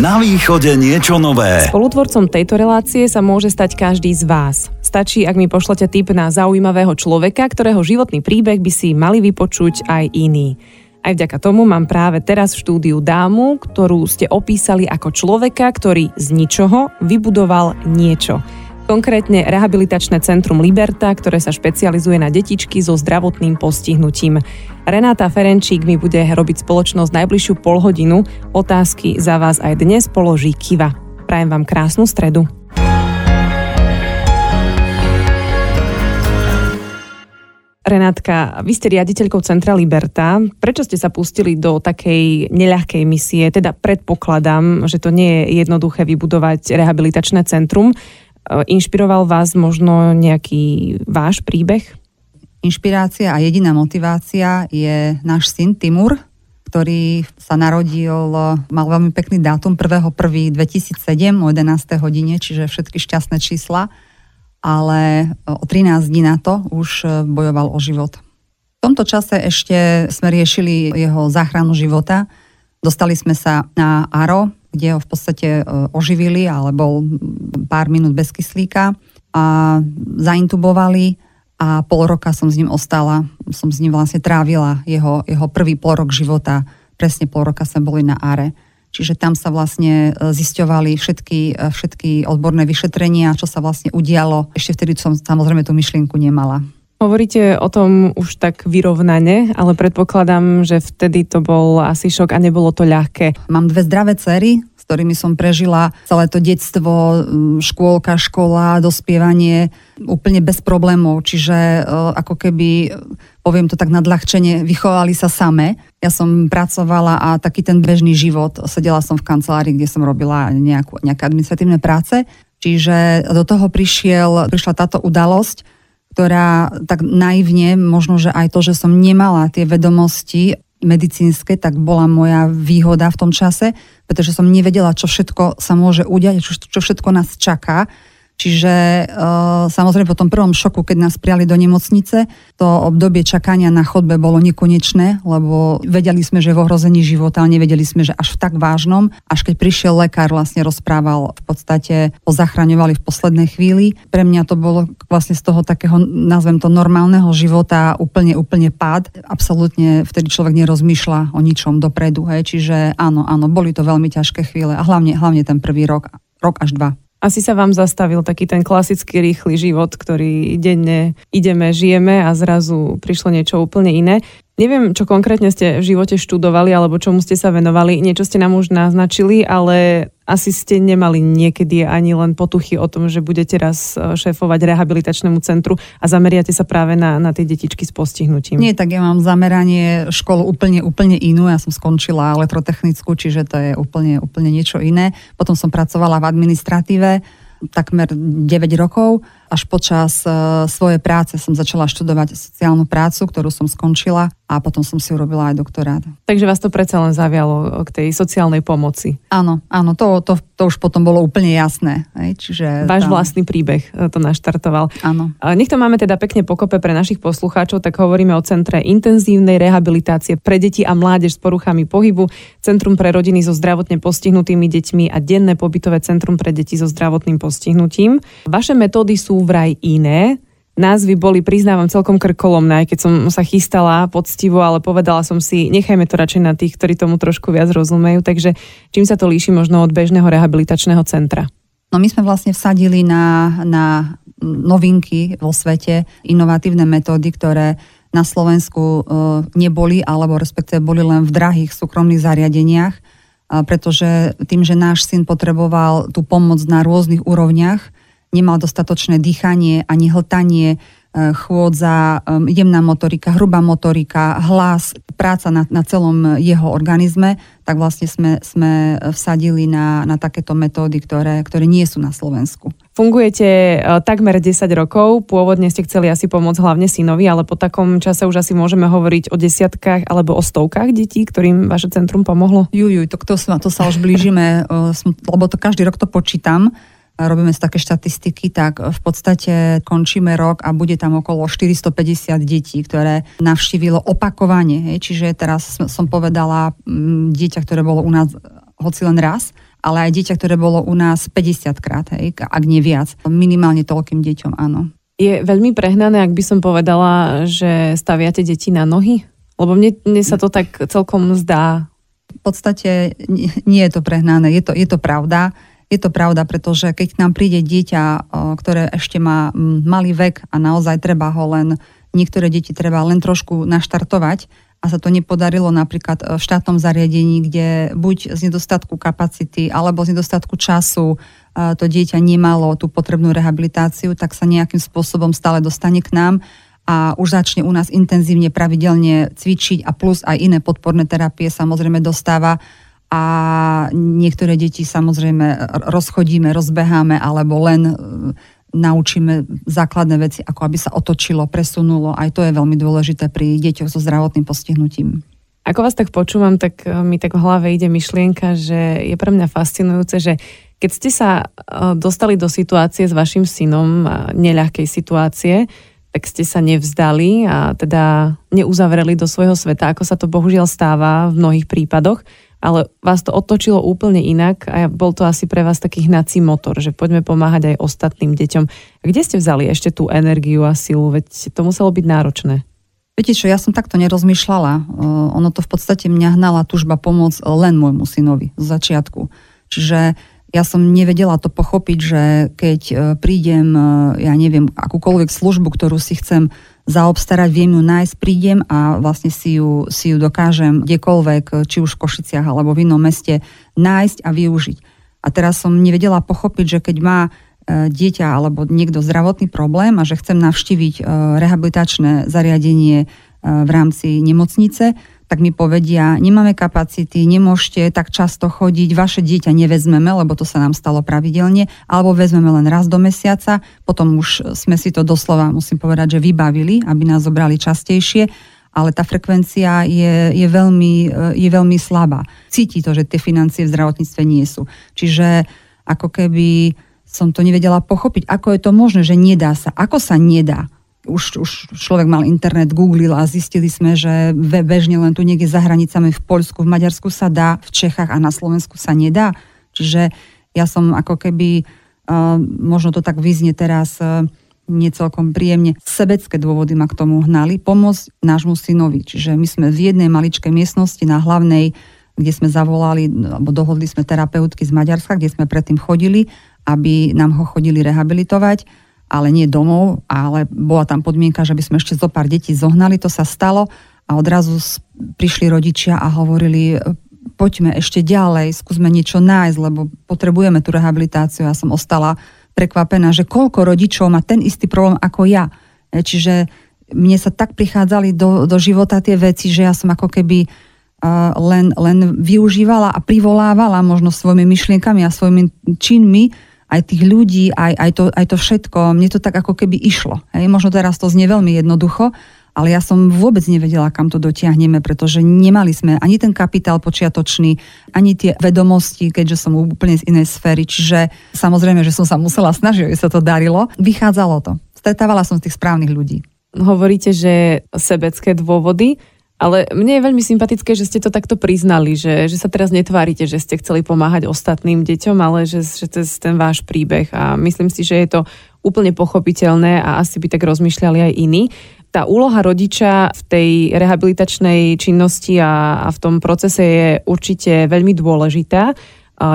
Na východe niečo nové. Spolutvorcom tejto relácie sa môže stať každý z vás. Stačí, ak mi pošlete tip na zaujímavého človeka, ktorého životný príbeh by si mali vypočuť aj iní. Aj vďaka tomu mám práve teraz v štúdiu dámu, ktorú ste opísali ako človeka, ktorý z ničoho vybudoval niečo. Konkrétne rehabilitačné centrum Liberta, ktoré sa špecializuje na detičky so zdravotným postihnutím. Renáta Ferenčík mi bude robiť spoločnosť najbližšiu polhodinu. Otázky za vás aj dnes položí Kiva. Prajem vám krásnu stredu. Renátka, vy ste riaditeľkou Centra Liberta. Prečo ste sa pustili do takej neľahkej misie? Teda predpokladám, že to nie je jednoduché vybudovať rehabilitačné centrum. E, inšpiroval vás možno nejaký váš príbeh? Inšpirácia a jediná motivácia je náš syn Timur, ktorý sa narodil, mal veľmi pekný dátum 1.1.2007 o 11. hodine, čiže všetky šťastné čísla, ale o 13 dní na to už bojoval o život. V tomto čase ešte sme riešili jeho záchranu života. Dostali sme sa na ARO, kde ho v podstate e, oživili, ale bol pár minút bez kyslíka a zaintubovali a pol roka som s ním ostala, som s ním vlastne trávila jeho, jeho prvý pol rok života, presne pol roka sme boli na áre. Čiže tam sa vlastne e, zisťovali všetky, e, všetky odborné vyšetrenia, čo sa vlastne udialo. Ešte vtedy som samozrejme tú myšlienku nemala. Hovoríte o tom už tak vyrovnane, ale predpokladám, že vtedy to bol asi šok a nebolo to ľahké. Mám dve zdravé cery, s ktorými som prežila celé to detstvo, škôlka, škola, dospievanie úplne bez problémov. Čiže e, ako keby, poviem to tak nadľahčene, vychovali sa same. Ja som pracovala a taký ten bežný život, sedela som v kancelárii, kde som robila nejakú, nejaké administratívne práce. Čiže do toho prišiel, prišla táto udalosť, ktorá tak naivne, možno, že aj to, že som nemala tie vedomosti medicínske, tak bola moja výhoda v tom čase, pretože som nevedela, čo všetko sa môže udiať, čo, čo všetko nás čaká Čiže uh, samozrejme po tom prvom šoku, keď nás prijali do nemocnice, to obdobie čakania na chodbe bolo nekonečné, lebo vedeli sme, že je v ohrození života, ale nevedeli sme, že až v tak vážnom. Až keď prišiel lekár, vlastne rozprával, v podstate ho zachraňovali v poslednej chvíli. Pre mňa to bolo vlastne z toho takého, nazvem to, normálneho života úplne, úplne pád. Absolútne vtedy človek nerozmýšľa o ničom dopredu. Hej. Čiže áno, áno, boli to veľmi ťažké chvíle a hlavne, hlavne ten prvý rok, rok až dva. Asi sa vám zastavil taký ten klasický rýchly život, ktorý denne ideme, žijeme a zrazu prišlo niečo úplne iné. Neviem, čo konkrétne ste v živote študovali alebo čomu ste sa venovali. Niečo ste nám už naznačili, ale asi ste nemali niekedy ani len potuchy o tom, že budete raz e, šéfovať rehabilitačnému centru a zameriate sa práve na, na tie detičky s postihnutím. Nie, tak ja mám zameranie školu úplne, úplne inú. Ja som skončila elektrotechnickú, čiže to je úplne, úplne niečo iné. Potom som pracovala v administratíve takmer 9 rokov až počas uh, svojej práce som začala študovať sociálnu prácu, ktorú som skončila a potom som si urobila aj doktorát. Takže vás to predsa len zavialo k tej sociálnej pomoci. Áno, áno, to, to, to už potom bolo úplne jasné. Hej, čiže Váš tam... vlastný príbeh e, to naštartoval. Áno. Nech to máme teda pekne pokope pre našich poslucháčov, tak hovoríme o Centre intenzívnej rehabilitácie pre deti a mládež s poruchami pohybu, Centrum pre rodiny so zdravotne postihnutými deťmi a denné pobytové centrum pre deti so zdravotným postihnutím. Vaše metódy sú vraj iné. Názvy boli, priznávam, celkom krkolomné, keď som sa chystala poctivo, ale povedala som si, nechajme to radšej na tých, ktorí tomu trošku viac rozumejú. Takže čím sa to líši možno od bežného rehabilitačného centra? No my sme vlastne vsadili na, na novinky vo svete, inovatívne metódy, ktoré na Slovensku e, neboli, alebo respektíve boli len v drahých súkromných zariadeniach, pretože tým, že náš syn potreboval tú pomoc na rôznych úrovniach, nemal dostatočné dýchanie ani hltanie, e, chôdza, jemná motorika, hrubá motorika, hlas, práca na, na celom jeho organizme, tak vlastne sme, sme vsadili na, na takéto metódy, ktoré, ktoré nie sú na Slovensku. Fungujete e, takmer 10 rokov, pôvodne ste chceli asi pomôcť hlavne synovi, ale po takom čase už asi môžeme hovoriť o desiatkách alebo o stovkách detí, ktorým vaše centrum pomohlo? Juj, juj, to, to, to sa už blížime, e, lebo to každý rok to počítam robíme si také štatistiky, tak v podstate končíme rok a bude tam okolo 450 detí, ktoré navštívilo opakovanie. Hej. Čiže teraz som povedala dieťa, ktoré bolo u nás hoci len raz, ale aj dieťa, ktoré bolo u nás 50 krát, hej, ak nie viac. Minimálne toľkým deťom, áno. Je veľmi prehnané, ak by som povedala, že staviate deti na nohy? Lebo mne, mne sa to tak celkom zdá. V podstate nie je to prehnané, je to, je to pravda. Je to pravda, pretože keď nám príde dieťa, ktoré ešte má malý vek a naozaj treba ho len, niektoré deti treba len trošku naštartovať a sa to nepodarilo napríklad v štátnom zariadení, kde buď z nedostatku kapacity alebo z nedostatku času to dieťa nemalo tú potrebnú rehabilitáciu, tak sa nejakým spôsobom stále dostane k nám a už začne u nás intenzívne, pravidelne cvičiť a plus aj iné podporné terapie samozrejme dostáva a niektoré deti samozrejme rozchodíme, rozbeháme alebo len e, naučíme základné veci, ako aby sa otočilo, presunulo. Aj to je veľmi dôležité pri deťoch so zdravotným postihnutím. Ako vás tak počúvam, tak e, mi tak v hlave ide myšlienka, že je pre mňa fascinujúce, že keď ste sa e, dostali do situácie s vašim synom, neľahkej situácie, tak ste sa nevzdali a teda neuzavreli do svojho sveta, ako sa to bohužiaľ stáva v mnohých prípadoch, ale vás to otočilo úplne inak a bol to asi pre vás taký hnací motor, že poďme pomáhať aj ostatným deťom. A kde ste vzali ešte tú energiu a silu? Veď to muselo byť náročné. Viete čo, ja som takto nerozmýšľala. Ono to v podstate mňa hnala tužba pomôcť len môjmu synovi z začiatku. Čiže ja som nevedela to pochopiť, že keď e, prídem, e, ja neviem, akúkoľvek službu, ktorú si chcem zaobstarať, viem ju nájsť, prídem a vlastne si ju, si ju dokážem kdekoľvek, či už v Košiciach alebo v inom meste, nájsť a využiť. A teraz som nevedela pochopiť, že keď má e, dieťa alebo niekto zdravotný problém a že chcem navštíviť rehabilitačné zariadenie v rámci nemocnice, tak mi povedia, nemáme kapacity, nemôžete tak často chodiť, vaše dieťa nevezmeme, lebo to sa nám stalo pravidelne, alebo vezmeme len raz do mesiaca, potom už sme si to doslova, musím povedať, že vybavili, aby nás zobrali častejšie, ale tá frekvencia je, je, veľmi, je veľmi slabá. Cíti to, že tie financie v zdravotníctve nie sú. Čiže ako keby som to nevedela pochopiť, ako je to možné, že nedá sa. Ako sa nedá? Už, už človek mal internet, googlil a zistili sme, že bežne len tu niekde za hranicami v Poľsku, v Maďarsku sa dá, v Čechách a na Slovensku sa nedá. Čiže ja som ako keby, uh, možno to tak vyznie teraz uh, nie celkom príjemne, sebecké dôvody ma k tomu hnali, pomôcť nášmu synovi. Čiže my sme v jednej maličkej miestnosti na hlavnej, kde sme zavolali, alebo dohodli sme terapeutky z Maďarska, kde sme predtým chodili, aby nám ho chodili rehabilitovať ale nie domov, ale bola tam podmienka, že by sme ešte zo pár detí zohnali, to sa stalo a odrazu prišli rodičia a hovorili, poďme ešte ďalej, skúsme niečo nájsť, lebo potrebujeme tú rehabilitáciu. Ja som ostala prekvapená, že koľko rodičov má ten istý problém ako ja. E, čiže mne sa tak prichádzali do, do života tie veci, že ja som ako keby uh, len, len využívala a privolávala možno svojimi myšlienkami a svojimi činmi aj tých ľudí, aj, aj, to, aj to všetko, mne to tak ako keby išlo. Hej. Možno teraz to znie veľmi jednoducho, ale ja som vôbec nevedela, kam to dotiahneme, pretože nemali sme ani ten kapitál počiatočný, ani tie vedomosti, keďže som úplne z inej sféry. Čiže samozrejme, že som sa musela snažiť, aby sa to darilo. Vychádzalo to. Stretávala som z tých správnych ľudí. Hovoríte, že sebecké dôvody. Ale mne je veľmi sympatické, že ste to takto priznali, že, že sa teraz netvárite, že ste chceli pomáhať ostatným deťom, ale že, že to je ten váš príbeh a myslím si, že je to úplne pochopiteľné a asi by tak rozmýšľali aj iní. Tá úloha rodiča v tej rehabilitačnej činnosti a, a v tom procese je určite veľmi dôležitá.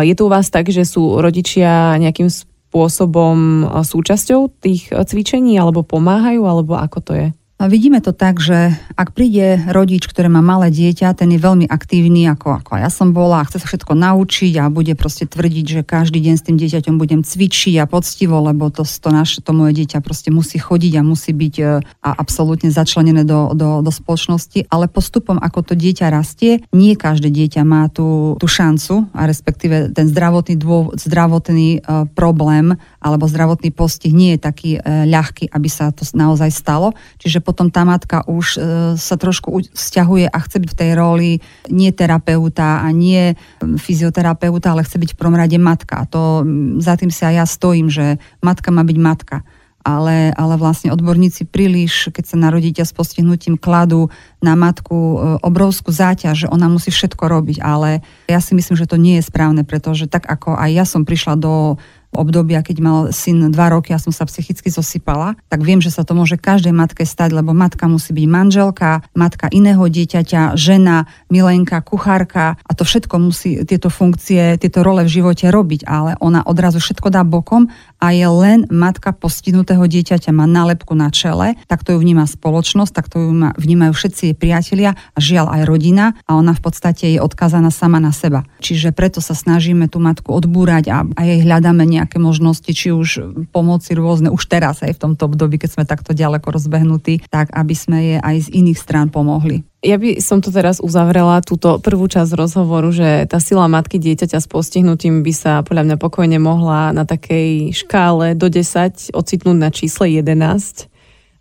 Je to u vás tak, že sú rodičia nejakým spôsobom súčasťou tých cvičení alebo pomáhajú, alebo ako to je? Vidíme to tak, že ak príde rodič, ktorý má malé dieťa, ten je veľmi aktívny, ako, ako ja som bola, a chce sa všetko naučiť a bude proste tvrdiť, že každý deň s tým dieťaťom budem cvičiť a poctivo, lebo to, to, naše, to moje dieťa proste musí chodiť a musí byť e, a absolútne začlenené do, do, do spoločnosti. Ale postupom, ako to dieťa rastie, nie každé dieťa má tú, tú šancu, a respektíve ten zdravotný, dô, zdravotný uh, problém alebo zdravotný postih nie je taký uh, ľahký, aby sa to naozaj stalo. Čiže potom tá matka už e, sa trošku vzťahuje a chce byť v tej roli nie terapeuta a nie fyzioterapeuta, ale chce byť v prvom rade matka. A to za tým si aj ja stojím, že matka má byť matka. ale, ale vlastne odborníci príliš, keď sa narodíte s postihnutím, kladú na matku e, obrovskú záťaž, že ona musí všetko robiť, ale ja si myslím, že to nie je správne, pretože tak ako aj ja som prišla do obdobia, keď mal syn 2 roky a som sa psychicky zosypala, tak viem, že sa to môže každej matke stať, lebo matka musí byť manželka, matka iného dieťaťa, žena, milenka, kuchárka a to všetko musí tieto funkcie, tieto role v živote robiť, ale ona odrazu všetko dá bokom a je len matka postihnutého dieťaťa, má nálepku na čele, tak to ju vníma spoločnosť, tak to ju vnímajú všetci jej priatelia a žiaľ aj rodina a ona v podstate je odkazaná sama na seba. Čiže preto sa snažíme tú matku odbúrať a, a jej hľadáme nejak nejaké možnosti, či už pomoci rôzne, už teraz aj v tomto období, keď sme takto ďaleko rozbehnutí, tak aby sme je aj z iných strán pomohli. Ja by som to teraz uzavrela, túto prvú časť rozhovoru, že tá sila matky dieťaťa s postihnutím by sa podľa mňa pokojne mohla na takej škále do 10 ocitnúť na čísle 11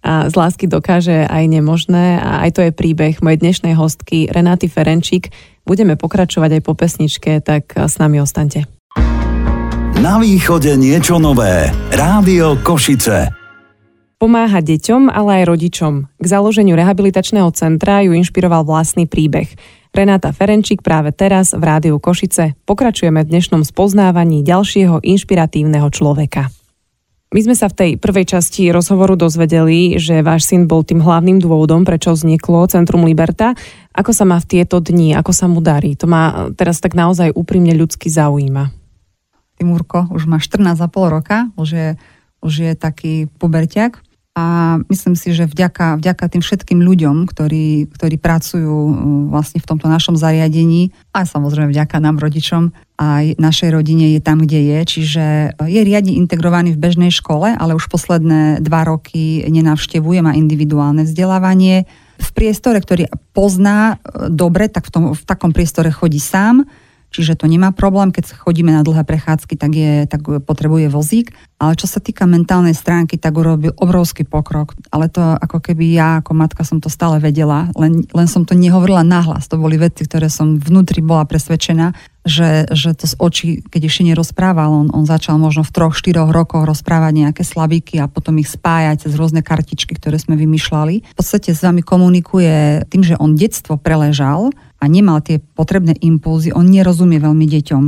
a z lásky dokáže aj nemožné a aj to je príbeh mojej dnešnej hostky Renáty Ferenčík. Budeme pokračovať aj po pesničke, tak s nami ostaňte. Na východe niečo nové. Rádio Košice. Pomáha deťom, ale aj rodičom. K založeniu rehabilitačného centra ju inšpiroval vlastný príbeh. Renáta Ferenčík práve teraz v Rádiu Košice. Pokračujeme v dnešnom spoznávaní ďalšieho inšpiratívneho človeka. My sme sa v tej prvej časti rozhovoru dozvedeli, že váš syn bol tým hlavným dôvodom, prečo vzniklo Centrum Liberta. Ako sa má v tieto dni, ako sa mu darí? To ma teraz tak naozaj úprimne ľudsky zaujíma. Timurko už má 14,5 roka, už je, už je taký puberťak. A myslím si, že vďaka, vďaka tým všetkým ľuďom, ktorí, ktorí pracujú uh, vlastne v tomto našom zariadení, a samozrejme vďaka nám rodičom, aj našej rodine je tam, kde je. Čiže je riadne integrovaný v bežnej škole, ale už posledné dva roky nenavštevuje, má individuálne vzdelávanie. V priestore, ktorý pozná uh, dobre, tak v, tom, v takom priestore chodí sám čiže to nemá problém, keď chodíme na dlhé prechádzky, tak, je, tak potrebuje vozík. Ale čo sa týka mentálnej stránky, tak urobil obrovský pokrok. Ale to ako keby ja ako matka som to stále vedela, len, len som to nehovorila nahlas. To boli veci, ktoré som vnútri bola presvedčená, že, že to z očí, keď ešte nerozprával, on, on začal možno v troch, štyroch rokoch rozprávať nejaké slabiky a potom ich spájať cez rôzne kartičky, ktoré sme vymýšľali. V podstate s vami komunikuje tým, že on detstvo preležal a nemal tie potrebné impulzy, on nerozumie veľmi deťom.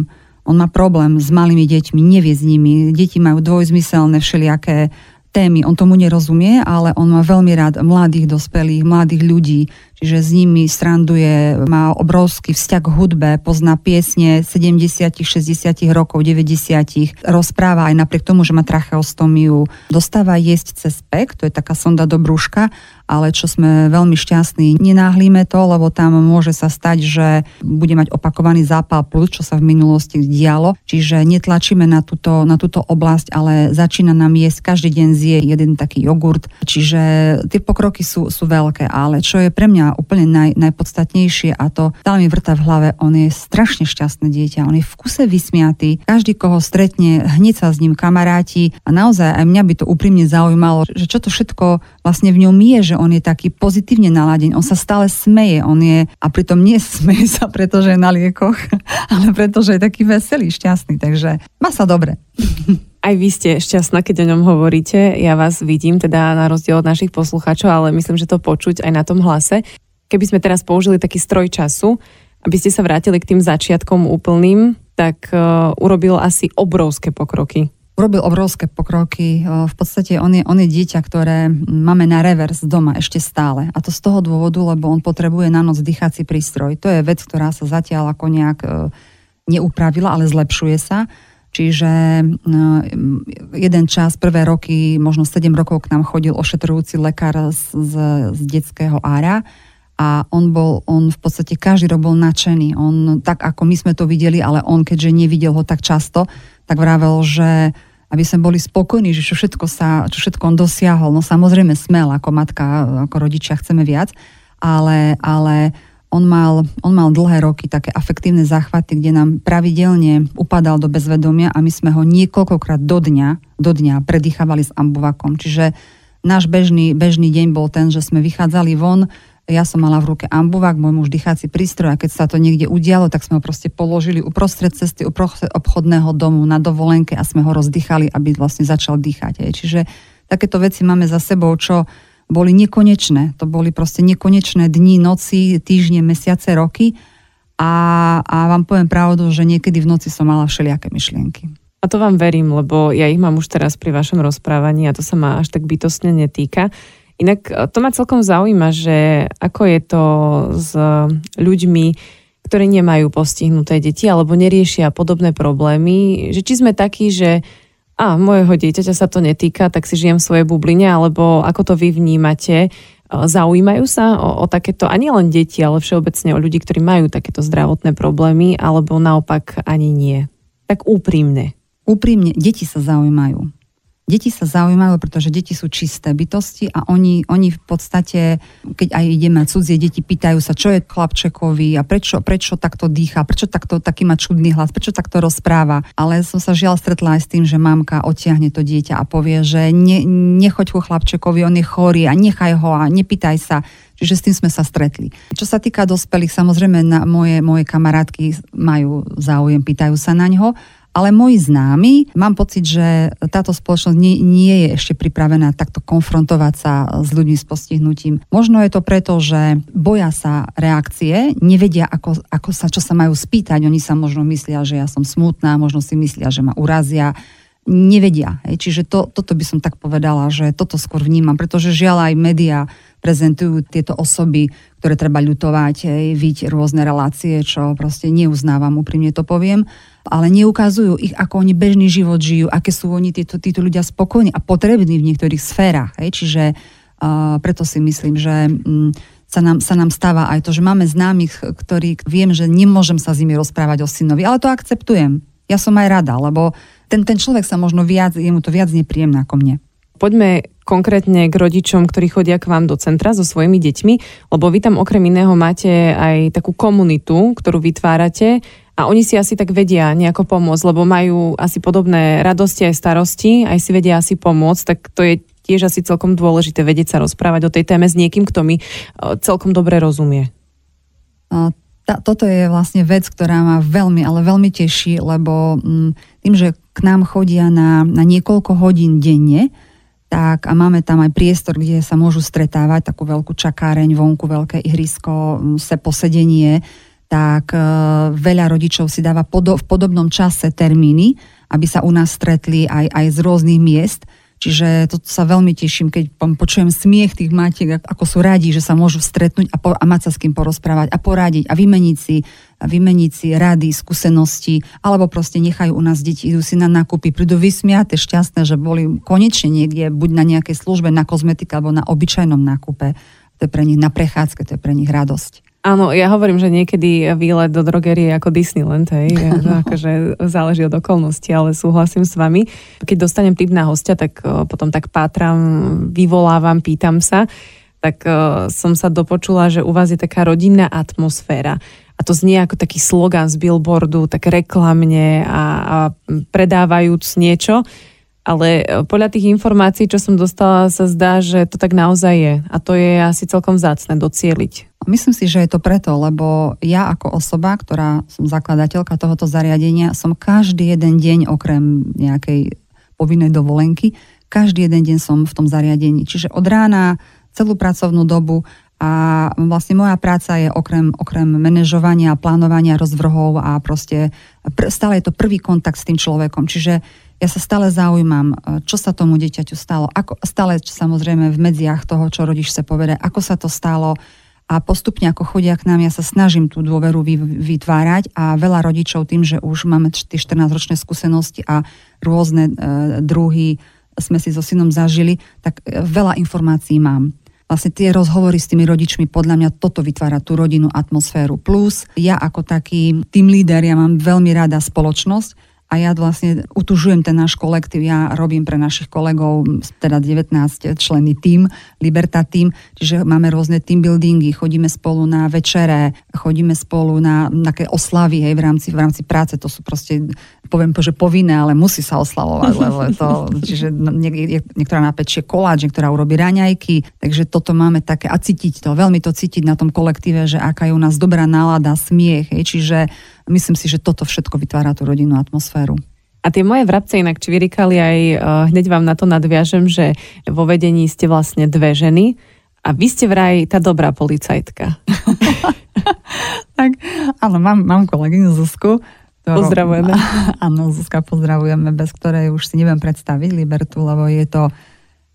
On má problém s malými deťmi, nevie s nimi. Deti majú dvojzmyselné všelijaké témy. On tomu nerozumie, ale on má veľmi rád mladých dospelých, mladých ľudí, čiže s nimi stranduje, má obrovský vzťah k hudbe, pozná piesne 70 60 rokov, 90 rozpráva aj napriek tomu, že má tracheostomiu, dostáva jesť cez pek, to je taká sonda do brúška, ale čo sme veľmi šťastní, nenáhlíme to, lebo tam môže sa stať, že bude mať opakovaný zápal plus, čo sa v minulosti dialo, čiže netlačíme na túto, na túto oblasť, ale začína nám jesť, každý deň zje jeden taký jogurt, čiže tie pokroky sú, sú veľké, ale čo je pre mňa úplne naj, najpodstatnejšie a to stále mi vrta v hlave, on je strašne šťastné dieťa, on je v kuse vysmiatý, každý, koho stretne, hneď sa s ním kamaráti a naozaj aj mňa by to úprimne zaujímalo, že čo to všetko vlastne v ňom je, že on je taký pozitívne naladený, on sa stále smeje, on je, a pritom nie smeje sa, pretože je na liekoch, ale pretože je taký veselý, šťastný, takže má sa dobre. Aj vy ste šťastná, keď o ňom hovoríte. Ja vás vidím, teda na rozdiel od našich poslucháčov, ale myslím, že to počuť aj na tom hlase. Keby sme teraz použili taký stroj času, aby ste sa vrátili k tým začiatkom úplným, tak uh, urobil asi obrovské pokroky. Urobil obrovské pokroky. V podstate on je, on je dieťa, ktoré máme na revers doma ešte stále. A to z toho dôvodu, lebo on potrebuje na noc dýchací prístroj. To je vec, ktorá sa zatiaľ ako nejak e, neupravila, ale zlepšuje sa. Čiže no, jeden čas, prvé roky, možno 7 rokov k nám chodil ošetrujúci lekár z, z, z detského ára a on bol, on v podstate každý rok bol nadšený. On tak ako my sme to videli, ale on keďže nevidel ho tak často, tak vravel, že aby sme boli spokojní, že čo všetko, sa, čo všetko on dosiahol. No samozrejme smel, ako matka, ako rodičia chceme viac, ale, ale on mal, on mal dlhé roky také afektívne záchvaty, kde nám pravidelne upadal do bezvedomia a my sme ho niekoľkokrát do dňa, do dňa predýchavali s ambuvakom. Čiže náš bežný, bežný deň bol ten, že sme vychádzali von, ja som mala v ruke ambuvák, môj muž dýchací prístroj a keď sa to niekde udialo, tak sme ho proste položili uprostred cesty, uprostred obchodného domu na dovolenke a sme ho rozdýchali, aby vlastne začal dýchať. Čiže takéto veci máme za sebou, čo boli nekonečné. To boli proste nekonečné dni, noci, týždne, mesiace, roky. A, a vám poviem pravdu, že niekedy v noci som mala všelijaké myšlienky. A to vám verím, lebo ja ich mám už teraz pri vašom rozprávaní a to sa ma až tak bytostne netýka. Inak e, to ma celkom zaujíma, že ako je to s ľuďmi, ktorí nemajú postihnuté deti alebo neriešia podobné problémy, že či sme takí, že a môjho dieťaťa sa to netýka, tak si žijem v svojej bubline, alebo ako to vy vnímate, e, zaujímajú sa o, o takéto, ani len deti, ale všeobecne o ľudí, ktorí majú takéto zdravotné problémy, alebo naopak ani nie. Tak úprimne. Úprimne, deti sa zaujímajú. Deti sa zaujímajú, pretože deti sú čisté bytosti a oni, oni v podstate, keď aj ideme cudzie deti, pýtajú sa, čo je chlapčekovi a prečo, prečo takto dýcha, prečo takto taký má čudný hlas, prečo takto rozpráva. Ale som sa žiaľ stretla aj s tým, že mamka odtiahne to dieťa a povie, že ne, nechoď ku chlapčekovi, on je chorý a nechaj ho a nepýtaj sa. Čiže s tým sme sa stretli. Čo sa týka dospelých, samozrejme na moje, moje kamarátky majú záujem, pýtajú sa na ňo, ale moji známi, mám pocit, že táto spoločnosť nie, nie je ešte pripravená takto konfrontovať sa s ľuďmi s postihnutím. Možno je to preto, že boja sa reakcie, nevedia, ako, ako sa, čo sa majú spýtať. Oni sa možno myslia, že ja som smutná, možno si myslia, že ma urazia nevedia. Čiže to, toto by som tak povedala, že toto skôr vnímam, pretože žiaľ aj médiá prezentujú tieto osoby, ktoré treba ľutovať, hej, viť rôzne relácie, čo proste neuznávam, úprimne to poviem ale neukazujú ich, ako oni bežný život žijú, aké sú oni títo, títo ľudia spokojní a potrební v niektorých sférach. Hej? Čiže uh, preto si myslím, že um, sa nám, sa nám stáva aj to, že máme známych, ktorí viem, že nemôžem sa s nimi rozprávať o synovi, ale to akceptujem. Ja som aj rada, lebo ten, ten človek sa možno viac, je mu to viac nepríjemné ako mne. Poďme konkrétne k rodičom, ktorí chodia k vám do centra so svojimi deťmi, lebo vy tam okrem iného máte aj takú komunitu, ktorú vytvárate a oni si asi tak vedia nejako pomôcť, lebo majú asi podobné radosti aj starosti, aj si vedia asi pomôcť, tak to je tiež asi celkom dôležité vedieť sa rozprávať o tej téme s niekým, kto mi e, celkom dobre rozumie. Tá, toto je vlastne vec, ktorá ma veľmi, ale veľmi teší, lebo mm, tým, že k nám chodia na, na niekoľko hodín denne, tak a máme tam aj priestor, kde sa môžu stretávať, takú veľkú čakáreň, vonku veľké ihrisko, se posedenie, tak e, veľa rodičov si dáva v podobnom čase termíny, aby sa u nás stretli aj, aj z rôznych miest. Čiže to sa veľmi teším, keď počujem smiech tých matiek, ako sú radi, že sa môžu stretnúť a, po, a mať sa s kým porozprávať a poradiť a vymeniť si, a vymeniť si rady, skúsenosti, alebo proste nechajú u nás deti, idú si na nákupy, prídu vysmiate, šťastné, že boli konečne niekde, buď na nejakej službe, na kozmetika alebo na obyčajnom nákupe. To je pre nich na prechádzke, to je pre nich radosť. Áno, ja hovorím, že niekedy výlet do drogerie je ako Disneyland, hej, akože záleží od okolností, ale súhlasím s vami. Keď dostanem tip na hostia, tak potom tak pátram, vyvolávam, pýtam sa, tak som sa dopočula, že u vás je taká rodinná atmosféra. A to znie ako taký slogan z billboardu, tak reklamne a, a predávajúc niečo ale podľa tých informácií, čo som dostala, sa zdá, že to tak naozaj je. A to je asi celkom vzácne docieliť. Myslím si, že je to preto, lebo ja ako osoba, ktorá som zakladateľka tohoto zariadenia, som každý jeden deň okrem nejakej povinnej dovolenky, každý jeden deň som v tom zariadení. Čiže od rána celú pracovnú dobu a vlastne moja práca je okrem, okrem manažovania, plánovania rozvrhov a proste stále je to prvý kontakt s tým človekom. Čiže ja sa stále zaujímam, čo sa tomu dieťaťu stalo. Ako, stále samozrejme v medziach toho, čo rodič sa povede, ako sa to stalo, a postupne ako chodia k nám, ja sa snažím tú dôveru vytvárať a veľa rodičov tým, že už máme tie 14-ročné skúsenosti a rôzne e, druhy sme si so synom zažili, tak e, veľa informácií mám. Vlastne tie rozhovory s tými rodičmi, podľa mňa toto vytvára tú rodinnú atmosféru. Plus ja ako taký tým líder, ja mám veľmi rada spoločnosť, a ja vlastne utužujem ten náš kolektív, ja robím pre našich kolegov, teda 19 členy tým, Liberta tým, čiže máme rôzne team buildingy, chodíme spolu na večere, chodíme spolu na také oslavy hej, v, rámci, v rámci práce, to sú proste poviem, že povinné, ale musí sa oslavovať, lebo to, čiže niek- niektorá napečie koláč, niektorá urobí raňajky, takže toto máme také a cítiť to, veľmi to cítiť na tom kolektíve, že aká je u nás dobrá nálada, smiech, hej, čiže myslím si, že toto všetko vytvára tú rodinnú atmosféru. A tie moje vrabce inak čvirikali aj, uh, hneď vám na to nadviažem, že vo vedení ste vlastne dve ženy a vy ste vraj tá dobrá policajtka. tak, áno, mám, mám kolegyňu Zuzku. Pozdravujeme. Áno, Zuzka pozdravujeme, bez ktorej už si neviem predstaviť Libertu, lebo je to,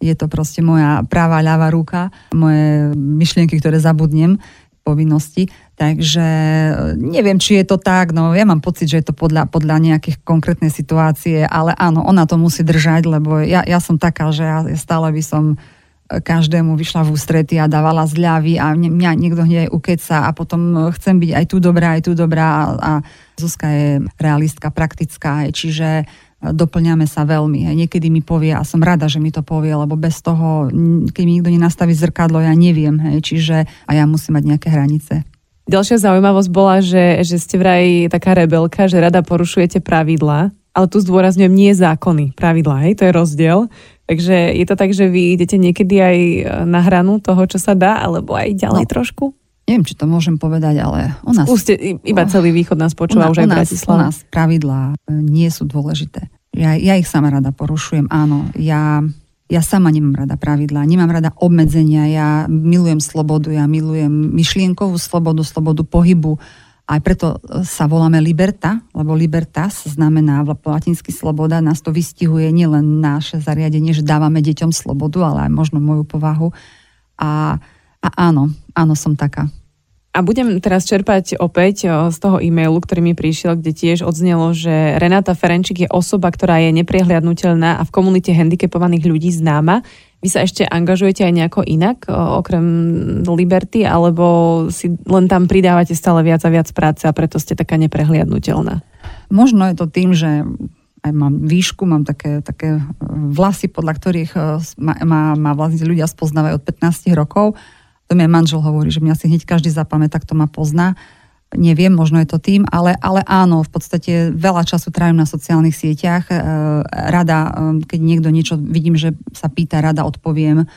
je to proste moja práva, ľavá ruka, moje myšlienky, ktoré zabudnem povinnosti. Takže e, neviem, či je to tak, no ja mám pocit, že je to podľa, podľa nejakých konkrétnej situácie, ale áno, ona to musí držať, lebo ja, ja som taká, že ja stále by som každému vyšla v ústrety a dávala zľavy a mňa niekto hneď ukeca a potom e, chcem byť aj tu dobrá, aj tu dobrá a, a Zuzka je realistka, praktická, čiže doplňame sa veľmi. Niekedy mi povie, a som rada, že mi to povie, lebo bez toho, keď mi nikto nenastaví zrkadlo, ja neviem. Čiže a ja musím mať nejaké hranice. Ďalšia zaujímavosť bola, že, že ste vraj taká rebelka, že rada porušujete pravidla, ale tu zdôrazňujem nie zákony, pravidla, hej, to je rozdiel. Takže je to tak, že vy idete niekedy aj na hranu toho, čo sa dá, alebo aj ďalej no. trošku? Neviem, či to môžem povedať, ale u nás... Skúste, iba celý východ nás počúva už aj Bratislava. U nás pravidlá e, nie sú dôležité. Ja, ja ich sama rada porušujem, áno. Ja, ja sama nemám rada pravidlá, nemám rada obmedzenia, ja milujem slobodu, ja milujem myšlienkovú slobodu, slobodu pohybu. Aj preto e, sa voláme liberta, lebo libertas znamená v latinsky sloboda, nás to vystihuje nielen naše zariadenie, že dávame deťom slobodu, ale aj možno moju povahu. A, a áno, áno, som taká. A budem teraz čerpať opäť z toho e-mailu, ktorý mi prišiel, kde tiež odznelo, že Renáta Ferenčík je osoba, ktorá je nepriehľadnutelná a v komunite handicapovaných ľudí známa. Vy sa ešte angažujete aj nejako inak, okrem Liberty, alebo si len tam pridávate stále viac a viac práce a preto ste taká neprehliadnutelná? Možno je to tým, že aj mám výšku, mám také, také e, vlasy, podľa ktorých e, ma, ma, ma vlastne ľudia spoznávajú od 15 rokov to mi aj manžel hovorí, že mňa si hneď každý zapamätá, kto ma pozná. Neviem, možno je to tým, ale, ale áno, v podstate veľa času trávim na sociálnych sieťach. E, rada, e, keď niekto niečo vidím, že sa pýta, rada odpoviem,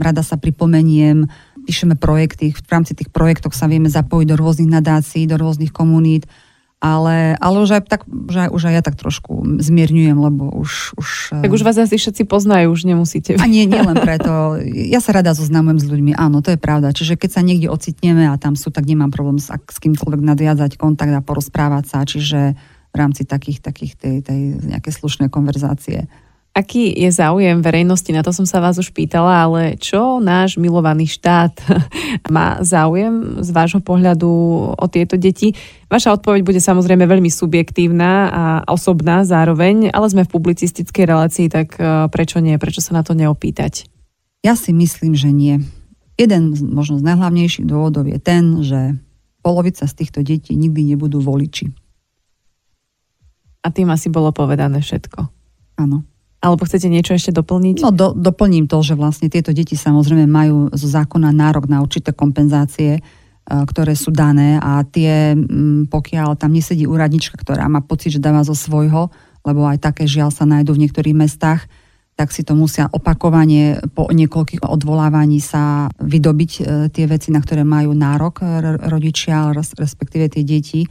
rada sa pripomeniem, píšeme projekty, v rámci tých projektov sa vieme zapojiť do rôznych nadácií, do rôznych komunít ale, ale už, aj tak, už, aj, už aj ja tak trošku zmierňujem, lebo už... už tak už vás asi všetci poznajú, už nemusíte. A nie, nie len preto. Ja sa rada zoznamujem s ľuďmi, áno, to je pravda. Čiže keď sa niekde ocitneme a tam sú, tak nemám problém s, s kýmkoľvek nadviazať kontakt a porozprávať sa, čiže v rámci takých, takých tej, tej nejaké slušné konverzácie. Aký je záujem verejnosti? Na to som sa vás už pýtala, ale čo náš milovaný štát má záujem z vášho pohľadu o tieto deti? Vaša odpoveď bude samozrejme veľmi subjektívna a osobná zároveň, ale sme v publicistickej relácii, tak e, prečo nie? Prečo sa na to neopýtať? Ja si myslím, že nie. Jeden možno z najhlavnejších dôvodov je ten, že polovica z týchto detí nikdy nebudú voliči. A tým asi bolo povedané všetko. Áno. Alebo chcete niečo ešte doplniť? No do, doplním to, že vlastne tieto deti samozrejme majú zo zákona nárok na určité kompenzácie, e, ktoré sú dané a tie, pokiaľ tam nesedí úradnička, ktorá má pocit, že dáva zo svojho, lebo aj také žiaľ sa nájdú v niektorých mestách, tak si to musia opakovane po niekoľkých odvolávaní sa vydobiť e, tie veci, na ktoré majú nárok rodičia, respektíve tie deti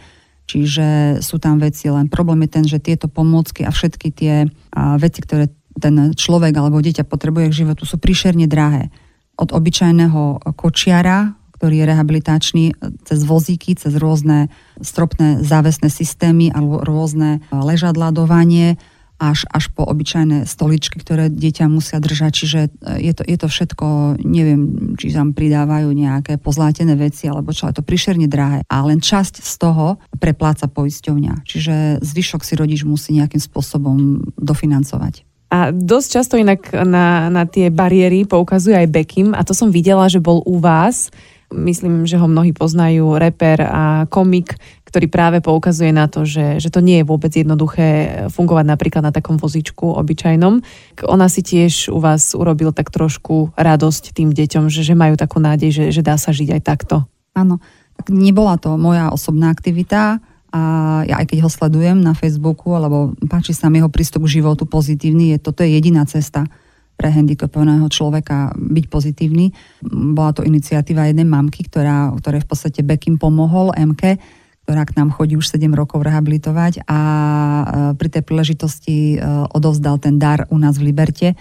Čiže sú tam veci, len problém je ten, že tieto pomôcky a všetky tie veci, ktoré ten človek alebo dieťa potrebuje k životu, sú príšerne drahé. Od obyčajného kočiara, ktorý je rehabilitačný, cez vozíky, cez rôzne stropné závesné systémy alebo rôzne ležadladovanie, až, až po obyčajné stoličky, ktoré dieťa musia držať. Čiže e, je to, je to všetko, neviem, či tam pridávajú nejaké pozlátené veci, alebo čo, je to prišerne drahé. A len časť z toho prepláca poisťovňa. Čiže zvyšok si rodič musí nejakým spôsobom dofinancovať. A dosť často inak na, na tie bariéry poukazuje aj Bekim a to som videla, že bol u vás Myslím, že ho mnohí poznajú, reper a komik, ktorý práve poukazuje na to, že, že to nie je vôbec jednoduché fungovať napríklad na takom vozíčku obyčajnom. Ona si tiež u vás urobil tak trošku radosť tým deťom, že, že majú takú nádej, že, že dá sa žiť aj takto. Áno, tak nebola to moja osobná aktivita, a ja aj keď ho sledujem na Facebooku, alebo páči sa mi jeho prístup k životu pozitívny, je toto je jediná cesta pre handicapovaného človeka byť pozitívny. Bola to iniciatíva jednej mamky, ktorá, ktorej v podstate Bekim pomohol, MK, ktorá k nám chodí už 7 rokov rehabilitovať a pri tej príležitosti odovzdal ten dar u nás v Liberte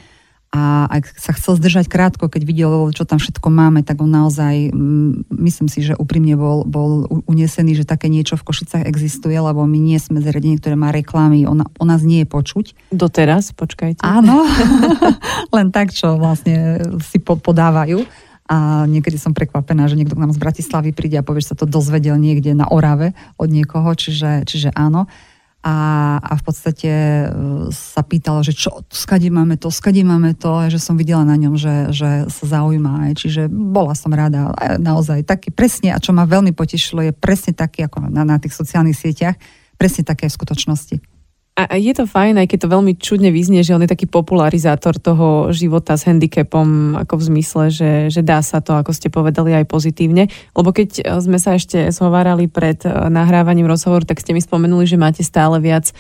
a ak sa chcel zdržať krátko, keď videl, čo tam všetko máme, tak on naozaj, myslím si, že úprimne bol, bol unesený, že také niečo v Košicách existuje, lebo my nie sme zariadenie, ktoré má reklamy, on, o nás nie je počuť. Doteraz, počkajte. Áno, len tak, čo vlastne si po, podávajú. A niekedy som prekvapená, že niekto k nám z Bratislavy príde a povie, že sa to dozvedel niekde na Orave od niekoho, čiže, čiže áno a, a v podstate e, sa pýtala, že čo, skade máme to, skade máme to, že som videla na ňom, že, že sa zaujíma. Čiže bola som rada, naozaj taký presne, a čo ma veľmi potešilo, je presne taký, ako na, na tých sociálnych sieťach, presne také v skutočnosti. A je to fajn, aj keď to veľmi čudne vyznie, že on je taký popularizátor toho života s handicapom, ako v zmysle, že, že dá sa to, ako ste povedali, aj pozitívne. Lebo keď sme sa ešte zhovárali pred eh, nahrávaním rozhovoru, tak ste mi spomenuli, že máte stále viac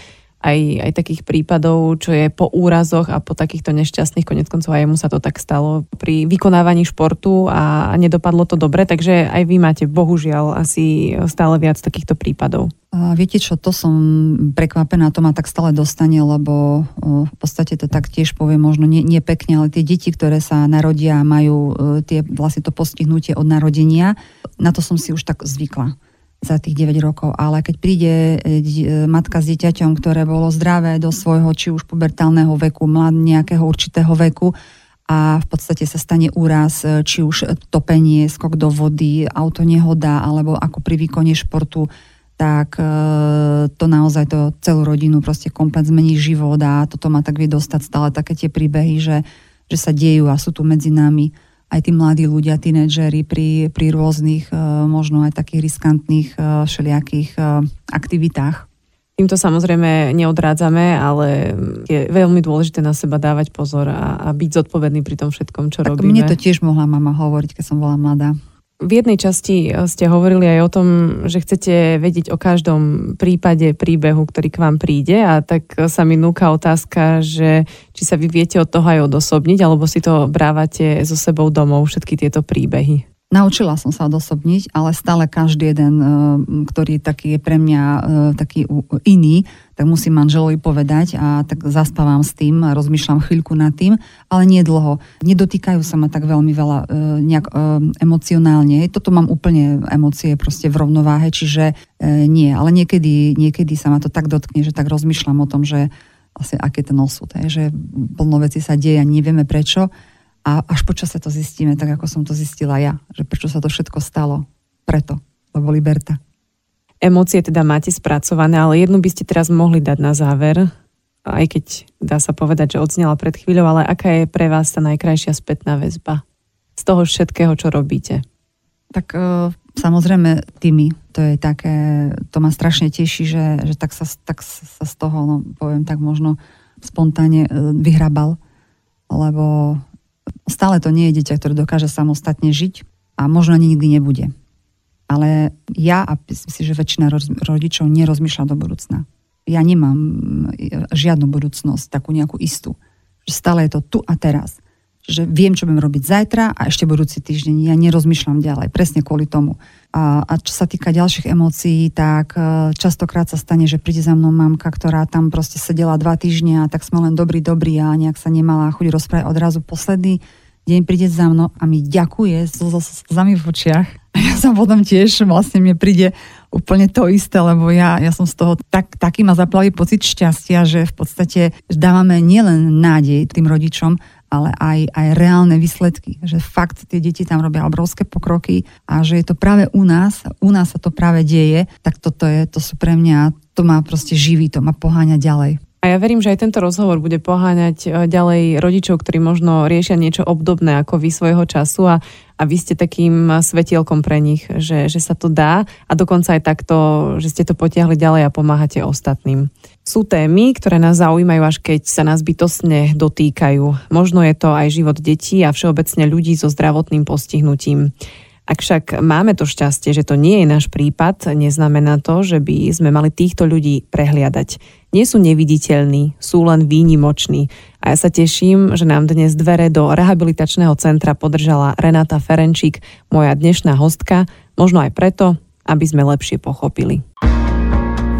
aj, aj takých prípadov, čo je po úrazoch a po takýchto nešťastných, konec koncov aj mu sa to tak stalo pri vykonávaní športu a, nedopadlo to dobre, takže aj vy máte bohužiaľ asi stále viac takýchto prípadov. Viete čo, to som prekvapená, to ma tak stále dostane, lebo v podstate to tak tiež poviem možno nie, nie pekne, ale tie deti, ktoré sa narodia majú e, tie, vlastne to postihnutie od narodenia, na to som si už tak zvykla za tých 9 rokov, ale keď príde e, matka s dieťaťom, ktoré bolo zdravé do svojho či už pubertálneho veku, mlad nejakého určitého veku a v podstate sa stane úraz, e, či už topenie, skok do vody, auto nehoda alebo ako pri výkone športu, tak e, to naozaj to celú rodinu proste komplet zmení život a toto ma tak vie dostať stále také tie príbehy, že, že sa dejú a sú tu medzi nami aj tí mladí ľudia, tínedžeri pri, pri rôznych, e, možno aj takých riskantných e, všelijakých e, aktivitách. Týmto samozrejme neodrádzame, ale je veľmi dôležité na seba dávať pozor a, a byť zodpovedný pri tom všetkom, čo tak robíme. Mne to tiež mohla mama hovoriť, keď som bola mladá. V jednej časti eh, ste hovorili aj o tom, že chcete vedieť o každom prípade, príbehu, ktorý k vám príde a tak eh, sa mi núka otázka, že či sa vy viete od toho aj odosobniť, alebo si to brávate so sebou domov, všetky tieto príbehy. Naučila som sa odosobniť, ale stále každý jeden, eh, ktorý taký je pre mňa eh, taký iný, tak musím manželovi povedať a tak zaspávam s tým a rozmýšľam chvíľku nad tým, ale nie dlho. Nedotýkajú sa ma tak veľmi veľa eh, nejak emocionálne. Toto mám úplne emócie proste v rovnováhe, čiže nie. Ale niekedy, niekedy sa ma to tak dotkne, že tak rozmýšľam o tom, že vlastne aké ten osud, že plno veci sa deje a nevieme prečo a až počas sa to zistíme, tak ako som to zistila ja, že prečo sa to všetko stalo. Preto, lebo Liberta. Emócie teda máte spracované, ale jednu by ste teraz mohli dať na záver, aj keď dá sa povedať, že odznela pred chvíľou, ale aká je pre vás tá najkrajšia spätná väzba z toho všetkého, čo robíte? Tak e, samozrejme tými, to je také, to ma strašne teší, že, že tak, sa, tak sa z toho, no, poviem tak možno spontánne e, vyhrabal, lebo Stále to nie je dieťa, ktoré dokáže samostatne žiť a možno ani nikdy nebude. Ale ja a si, že väčšina rodičov nerozmýšľa do budúcna. Ja nemám e, žiadnu budúcnosť, takú nejakú istú. Stále je to tu a teraz. Že viem, čo budem robiť zajtra a ešte budúci týždeň. Ja nerozmýšľam ďalej, presne kvôli tomu. A, a čo sa týka ďalších emócií, tak e, častokrát sa stane, že príde za mnou mamka, ktorá tam proste sedela dva týždňa tak sme len dobrý, dobrý a nejak sa nemala chuť rozprávať odrazu posledný deň príde za mnou a mi ďakuje so, so v očiach. A ja sa potom tiež vlastne mne príde úplne to isté, lebo ja, ja som z toho tak, taký ma zaplaví pocit šťastia, že v podstate dávame nielen nádej tým rodičom, ale aj, aj reálne výsledky. Že fakt tie deti tam robia obrovské pokroky a že je to práve u nás, u nás sa to práve deje, tak toto je, to sú pre mňa, to má proste živý, to ma poháňa ďalej. A ja verím, že aj tento rozhovor bude poháňať e, ďalej rodičov, ktorí možno riešia niečo obdobné ako vy svojho času a, a vy ste takým svetielkom pre nich, že, že sa to dá a dokonca aj takto, že ste to potiahli ďalej a pomáhate ostatným. Sú témy, ktoré nás zaujímajú, až keď sa nás bytostne dotýkajú. Možno je to aj život detí a všeobecne ľudí so zdravotným postihnutím. Ak však máme to šťastie, že to nie je náš prípad, neznamená to, že by sme mali týchto ľudí prehliadať nie sú neviditeľní, sú len výnimoční. A ja sa teším, že nám dnes dvere do rehabilitačného centra podržala Renata Ferenčík, moja dnešná hostka, možno aj preto, aby sme lepšie pochopili.